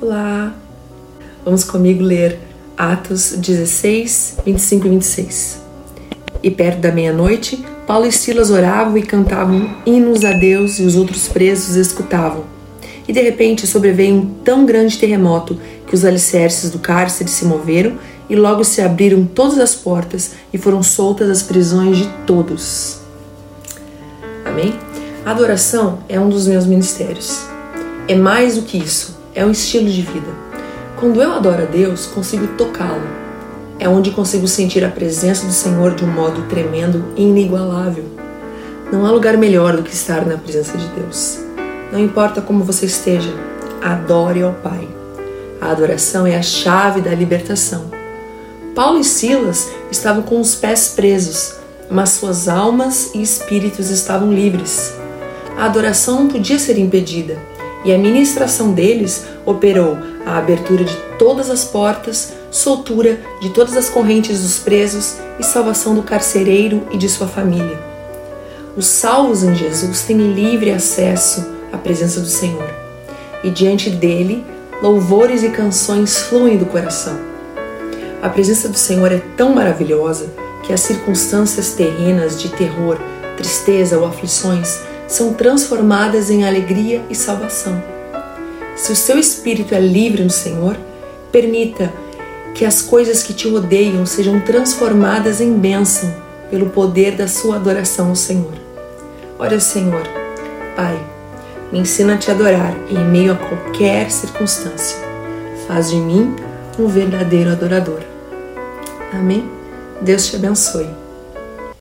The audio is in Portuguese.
Olá! Vamos comigo ler Atos 16, 25 e 26. E perto da meia-noite, Paulo e Silas oravam e cantavam hinos a Deus e os outros presos escutavam. E de repente sobreveio um tão grande terremoto que os alicerces do cárcere se moveram e logo se abriram todas as portas e foram soltas as prisões de todos. Amém? A adoração é um dos meus ministérios. É mais do que isso, é um estilo de vida. Quando eu adoro a Deus, consigo tocá-lo. É onde consigo sentir a presença do Senhor de um modo tremendo e inigualável. Não há lugar melhor do que estar na presença de Deus. Não importa como você esteja, adore ao Pai. A adoração é a chave da libertação. Paulo e Silas estavam com os pés presos, mas suas almas e espíritos estavam livres. A adoração não podia ser impedida e a ministração deles operou a abertura de todas as portas, soltura de todas as correntes dos presos e salvação do carcereiro e de sua família. Os salvos em Jesus têm livre acesso à presença do Senhor e diante dele, louvores e canções fluem do coração. A presença do Senhor é tão maravilhosa que as circunstâncias terrenas de terror, tristeza ou aflições são transformadas em alegria e salvação. Se o seu espírito é livre no Senhor, permita que as coisas que te rodeiam sejam transformadas em bênção pelo poder da sua adoração ao Senhor. Ore ao Senhor, Pai, me ensina a te adorar em meio a qualquer circunstância. Faz de mim um verdadeiro adorador. Amém? Deus te abençoe.